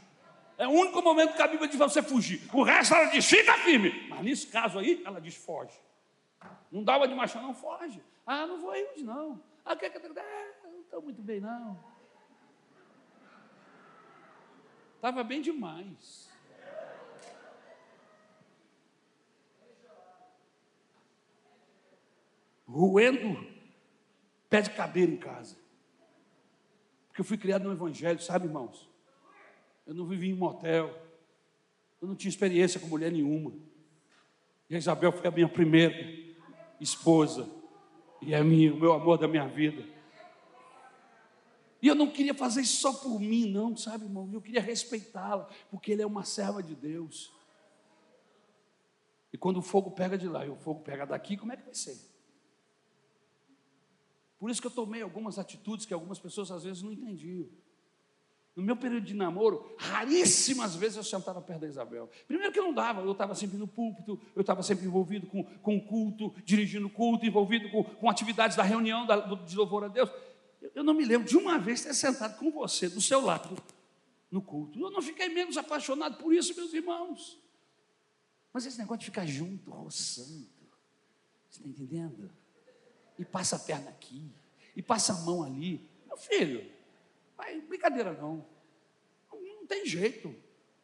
É o único momento que a Bíblia diz para você fugir. O resto ela diz, fica firme. Mas nesse caso aí, ela diz, foge. Não dá uma de macho, não, foge. Ah, não vou aí hoje, não. Ah, quer que é, não estou muito bem, não. Estava bem demais. Ruendo pé de cadeira em casa. Porque eu fui criado no Evangelho, sabe, irmãos? Eu não vivi em motel, eu não tinha experiência com mulher nenhuma. E a Isabel foi a minha primeira esposa, e é minha, o meu amor da minha vida. E eu não queria fazer isso só por mim, não, sabe, irmão? Eu queria respeitá-la, porque ele é uma serva de Deus. E quando o fogo pega de lá e o fogo pega daqui, como é que vai ser? Por isso que eu tomei algumas atitudes que algumas pessoas às vezes não entendiam. No meu período de namoro, raríssimas vezes eu sentava perto da Isabel. Primeiro que não dava, eu estava sempre no púlpito, eu estava sempre envolvido com, com culto, dirigindo culto, envolvido com, com atividades da reunião da, de louvor a Deus. Eu, eu não me lembro de uma vez ter sentado com você, do seu lado, no culto. Eu não fiquei menos apaixonado por isso, meus irmãos. Mas esse negócio de ficar junto, roçando, você está entendendo? E passa a perna aqui, e passa a mão ali. Meu filho, Vai, brincadeira não. Não tem jeito.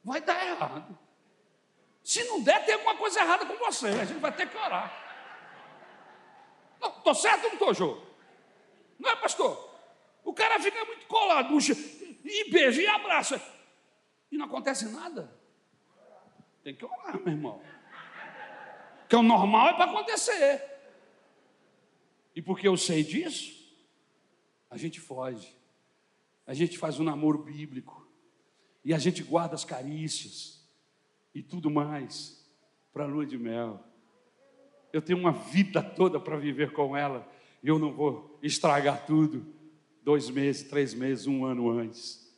Vai dar errado. Se não der, tem alguma coisa errada com você. A gente vai ter que orar. Estou certo ou não estou, Jô? Não é, pastor? O cara fica muito colado e beija e abraça. E não acontece nada. Tem que orar, meu irmão. Porque o normal é para acontecer. E porque eu sei disso, a gente foge a gente faz um namoro bíblico, e a gente guarda as carícias e tudo mais para a lua de mel. Eu tenho uma vida toda para viver com ela, e eu não vou estragar tudo dois meses, três meses, um ano antes.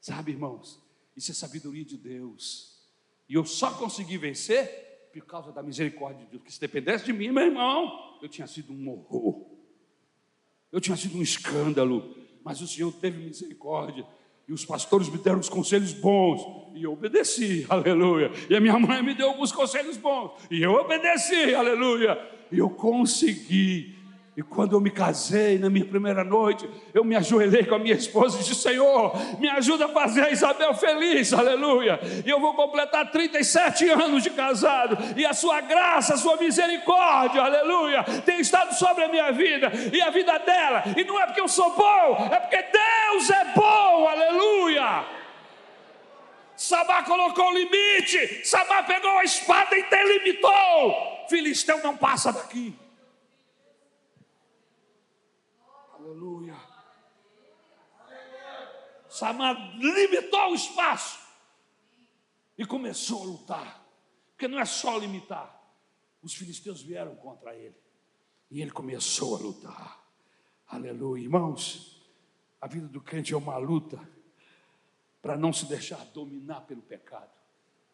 Sabe, irmãos, isso é sabedoria de Deus. E eu só consegui vencer por causa da misericórdia de Deus. Que se dependesse de mim, meu irmão, eu tinha sido um horror. Eu tinha sido um escândalo mas o Senhor teve misericórdia. E os pastores me deram os conselhos bons, e eu obedeci, aleluia. E a minha mãe me deu alguns conselhos bons, e eu obedeci, aleluia. E eu consegui e quando eu me casei, na minha primeira noite, eu me ajoelhei com a minha esposa e disse: Senhor, me ajuda a fazer a Isabel feliz, aleluia. E eu vou completar 37 anos de casado, e a sua graça, a sua misericórdia, aleluia, tem estado sobre a minha vida e a vida dela. E não é porque eu sou bom, é porque Deus é bom, aleluia. Sabá colocou limite, Sabá pegou a espada e delimitou. Filisteu não passa daqui. Aleluia. Samar limitou o espaço e começou a lutar. Porque não é só limitar. Os filisteus vieram contra ele. E ele começou a lutar. Aleluia. Irmãos, a vida do crente é uma luta para não se deixar dominar pelo pecado,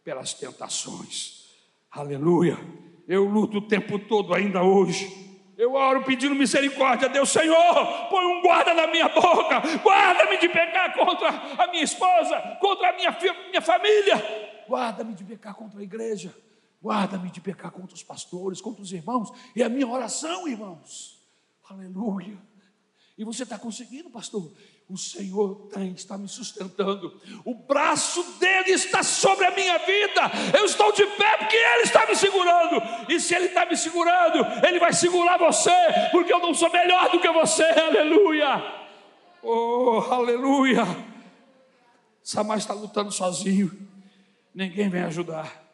pelas tentações. Aleluia. Eu luto o tempo todo ainda hoje eu oro pedindo misericórdia a Deus, Senhor, põe um guarda na minha boca, guarda-me de pecar contra a minha esposa, contra a minha, minha família, guarda-me de pecar contra a igreja, guarda-me de pecar contra os pastores, contra os irmãos, e a minha oração, irmãos, aleluia. E você está conseguindo, pastor? O Senhor tem, está me sustentando. O braço dele está sobre a minha vida. Eu estou de pé porque ele está me segurando. E se ele está me segurando, ele vai segurar você, porque eu não sou melhor do que você. Aleluia. Oh, aleluia. Samar está lutando sozinho. Ninguém vem ajudar.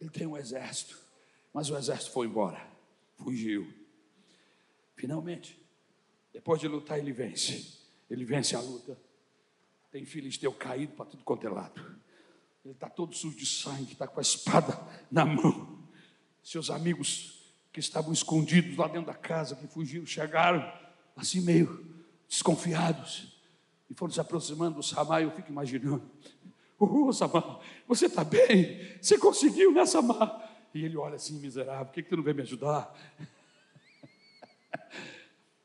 Ele tem um exército, mas o exército foi embora, fugiu. Finalmente, depois de lutar, ele vence. Ele vence a luta. Tem filisteu caído para tudo quanto é lado. Ele está todo sujo de sangue, está com a espada na mão. Seus amigos que estavam escondidos lá dentro da casa, que fugiram, chegaram assim meio desconfiados e foram se aproximando do Samar. Eu fico imaginando: Oh, Samar, você está bem? Você conseguiu, né, Samar? E ele olha assim, miserável, por que, que tu não vem me ajudar?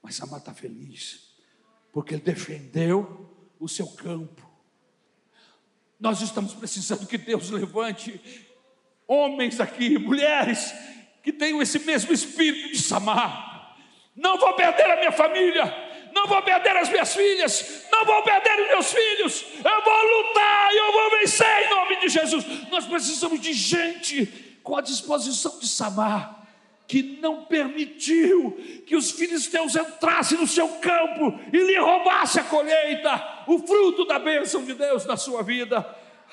Mas Samar está feliz, porque ele defendeu o seu campo. Nós estamos precisando que Deus levante homens aqui, mulheres, que tenham esse mesmo espírito de Samar. Não vou perder a minha família, não vou perder as minhas filhas, não vou perder os meus filhos, eu vou lutar e eu vou vencer em nome de Jesus. Nós precisamos de gente com a disposição de Samar que não permitiu que os filisteus entrassem no seu campo e lhe roubassem a colheita, o fruto da bênção de Deus na sua vida.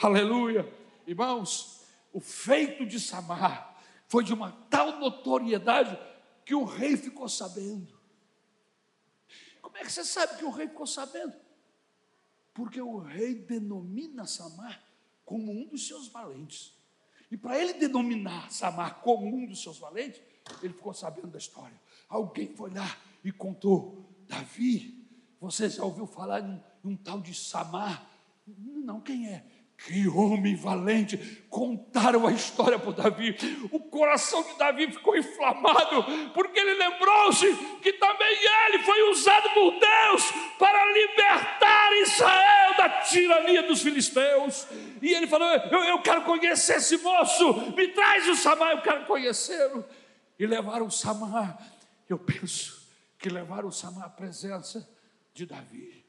Aleluia. Irmãos, o feito de Samar foi de uma tal notoriedade que o rei ficou sabendo. Como é que você sabe que o rei ficou sabendo? Porque o rei denomina Samar como um dos seus valentes. E para ele denominar Samar como um dos seus valentes, ele ficou sabendo da história. Alguém foi lá e contou: Davi, você já ouviu falar em, um tal de Samar. Não, quem é? Que homem valente! Contaram a história para Davi. O coração de Davi ficou inflamado, porque ele lembrou-se que também ele foi usado por Deus para libertar Israel da tirania dos filisteus. E ele falou: Eu, eu quero conhecer esse moço, me traz o Samar, eu quero conhecê-lo. E levaram Samar. Eu penso que levaram Samar à presença de Davi.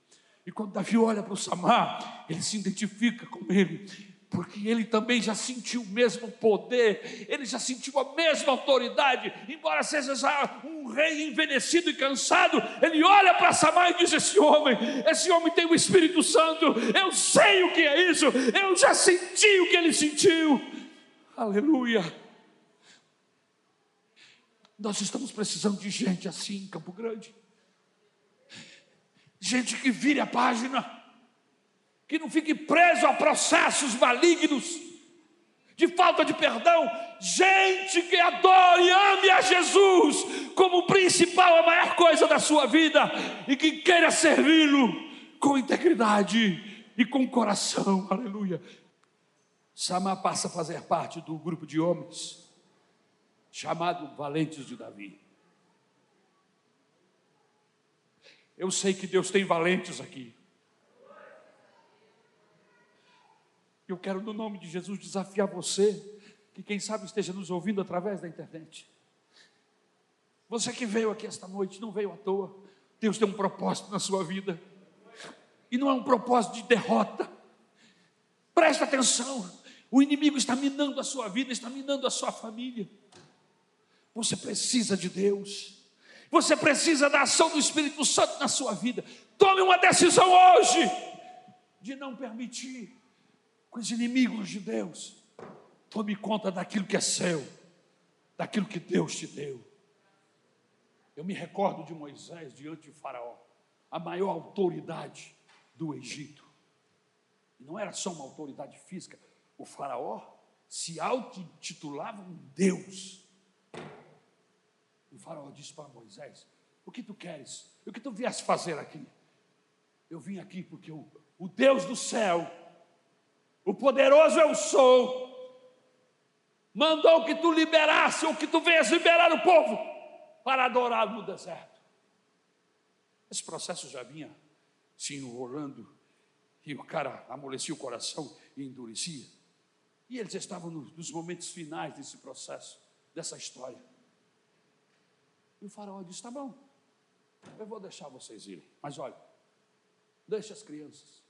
E quando Davi olha para o Samar, ele se identifica com ele, porque ele também já sentiu o mesmo poder, ele já sentiu a mesma autoridade, embora seja já um rei envelhecido e cansado, ele olha para Samar e diz: Esse homem, esse homem tem o Espírito Santo, eu sei o que é isso, eu já senti o que ele sentiu. Aleluia. Nós estamos precisando de gente assim em Campo Grande. Gente que vire a página, que não fique preso a processos malignos, de falta de perdão, gente que adore e ame a Jesus como principal, a maior coisa da sua vida, e que queira servi-lo com integridade e com coração, aleluia. Samar passa a fazer parte do grupo de homens chamado Valentes de Davi. Eu sei que Deus tem valentes aqui. Eu quero, no nome de Jesus, desafiar você, que quem sabe esteja nos ouvindo através da internet. Você que veio aqui esta noite, não veio à toa. Deus tem um propósito na sua vida. E não é um propósito de derrota. Presta atenção. O inimigo está minando a sua vida, está minando a sua família. Você precisa de Deus. Você precisa da ação do Espírito Santo na sua vida. Tome uma decisão hoje de não permitir que os inimigos de Deus tome conta daquilo que é seu, daquilo que Deus te deu. Eu me recordo de Moisés diante de Faraó, a maior autoridade do Egito. Não era só uma autoridade física, o Faraó se auto-intitulava um Deus. Faraó disse para Moisés: O que tu queres? O que tu vieste fazer aqui? Eu vim aqui porque o, o Deus do céu, o poderoso eu sou, mandou que tu liberasse, ou que tu venhas liberar o povo para adorá-lo no deserto. Esse processo já vinha se enrolando, e o cara amolecia o coração e endurecia. E eles estavam nos momentos finais desse processo, dessa história. E o faraó disse: Tá bom, eu vou deixar vocês irem, mas olha, deixe as crianças.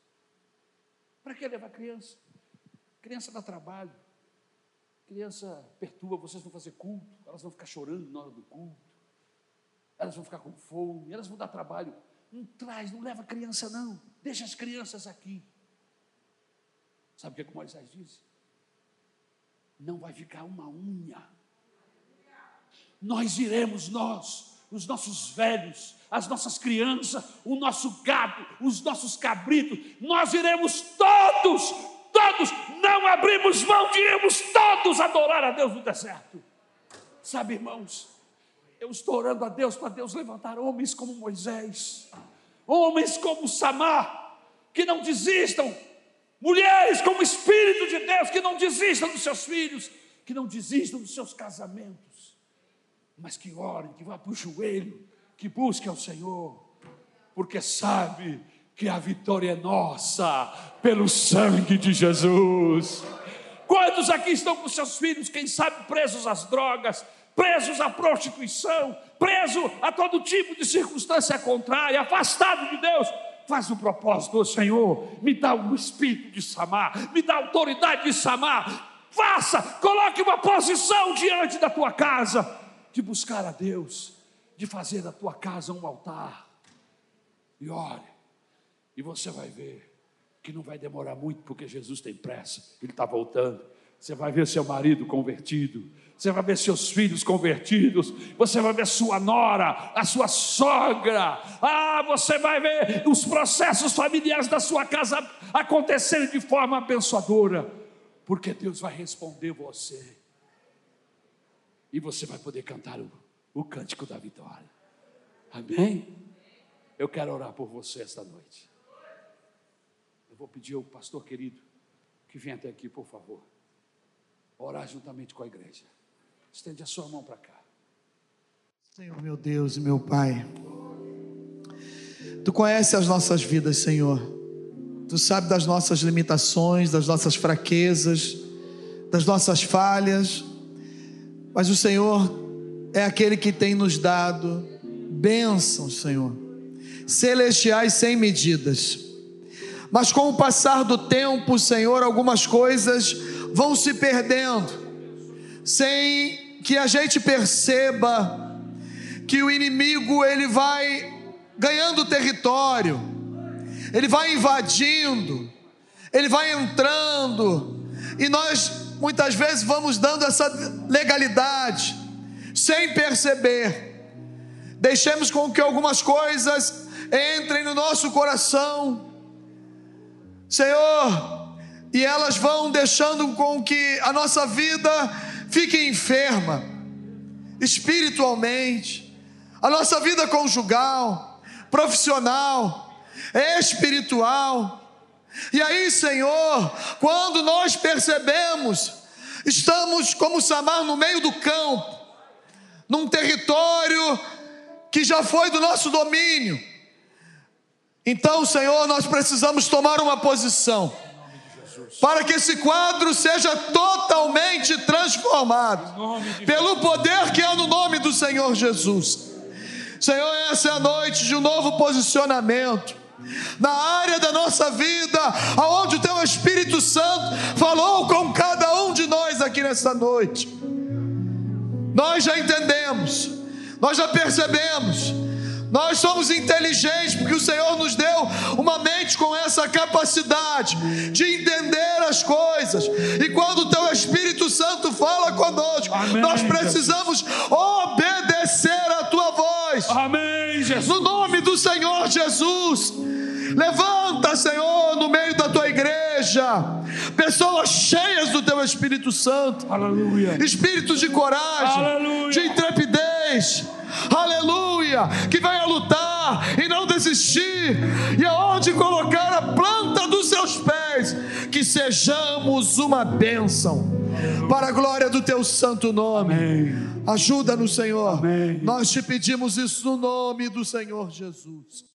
Para que levar criança? Criança dá trabalho, criança perturba, vocês vão fazer culto, elas vão ficar chorando na hora do culto, elas vão ficar com fome, elas vão dar trabalho. Não traz, não leva criança, não, deixa as crianças aqui. Sabe o que, é que Moisés disse? Não vai ficar uma unha nós iremos, nós, os nossos velhos, as nossas crianças, o nosso gado, os nossos cabritos, nós iremos todos, todos, não abrimos mão iremos todos adorar a Deus no deserto. Sabe, irmãos, eu estou orando a Deus para Deus levantar homens como Moisés, homens como Samar, que não desistam, mulheres como Espírito de Deus, que não desistam dos seus filhos, que não desistam dos seus casamentos mas que orem, que vá para o joelho, que busque ao Senhor, porque sabe que a vitória é nossa pelo sangue de Jesus. Quantos aqui estão com seus filhos, quem sabe presos às drogas, presos à prostituição, preso a todo tipo de circunstância contrária, afastado de Deus? Faz um propósito, oh Senhor, me dá o espírito de Samar, me dá a autoridade de Samar. Faça, coloque uma posição diante da tua casa de buscar a Deus, de fazer da tua casa um altar. E olhe, e você vai ver que não vai demorar muito, porque Jesus tem pressa, Ele está voltando. Você vai ver seu marido convertido, você vai ver seus filhos convertidos, você vai ver sua nora, a sua sogra, ah, você vai ver os processos familiares da sua casa acontecerem de forma abençoadora, porque Deus vai responder você e você vai poder cantar o, o cântico da vitória. Amém? Eu quero orar por você esta noite. vou pedir ao pastor querido que venha até aqui, por favor, orar juntamente com a igreja. Estende a sua mão para cá.
Senhor, meu Deus e meu Pai, Tu conheces as nossas vidas, Senhor. Tu sabes das nossas limitações, das nossas fraquezas, das nossas falhas, mas o Senhor é aquele que tem nos dado bênçãos, Senhor, celestiais sem medidas. Mas com o passar do tempo, Senhor, algumas coisas vão se perdendo, sem que a gente perceba que o inimigo ele vai ganhando território, ele vai invadindo, ele vai entrando, e nós muitas vezes vamos dando essa legalidade, sem perceber. Deixemos com que algumas coisas entrem no nosso coração, Senhor, e elas vão deixando com que a nossa vida fique enferma, espiritualmente, a nossa vida conjugal, profissional, espiritual. E aí, Senhor, quando nós percebemos, estamos como Samar no meio do campo, num território que já foi do nosso domínio. Então, Senhor, nós precisamos tomar uma posição para que esse quadro seja totalmente transformado pelo poder que é no nome do Senhor Jesus. Senhor, essa é a noite de um novo posicionamento na área da nossa vida, aonde o Teu Espírito Santo falou com cada um de nós aqui nessa noite. Nós já entendemos, nós já percebemos, nós somos inteligentes porque o Senhor nos deu uma mente com essa capacidade de entender as coisas. E quando o Teu Espírito Santo fala conosco, Amém, nós precisamos obedecer nós.
Amém, Jesus.
No nome do Senhor Jesus. Levanta, Senhor, no meio da tua igreja, pessoas cheias do teu Espírito Santo,
aleluia.
Espíritos de coragem,
aleluia.
de intrepidez, aleluia, que venha lutar e não desistir, e aonde colocar a planta dos seus pés, que sejamos uma bênção para a glória do teu santo nome. Ajuda-nos, Senhor.
Amém.
Nós te pedimos isso no nome do Senhor Jesus.